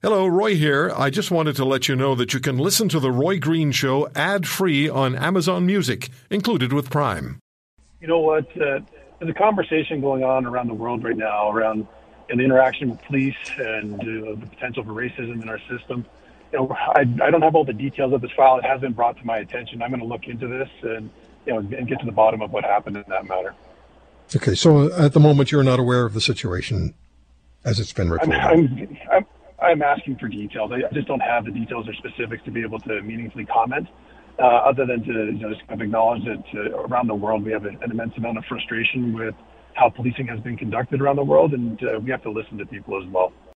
Hello, Roy here. I just wanted to let you know that you can listen to The Roy Green Show ad free on Amazon Music, included with Prime. You know what? Uh, there's a conversation going on around the world right now around the interaction with police and uh, the potential for racism in our system. You know, I, I don't have all the details of this file. It has been brought to my attention. I'm going to look into this and you know and get to the bottom of what happened in that matter. Okay, so at the moment you're not aware of the situation as it's been reported. I'm, I'm, I'm I'm asking for details. I just don't have the details or specifics to be able to meaningfully comment. Uh, other than to you know, just kind of acknowledge that uh, around the world we have an immense amount of frustration with how policing has been conducted around the world, and uh, we have to listen to people as well.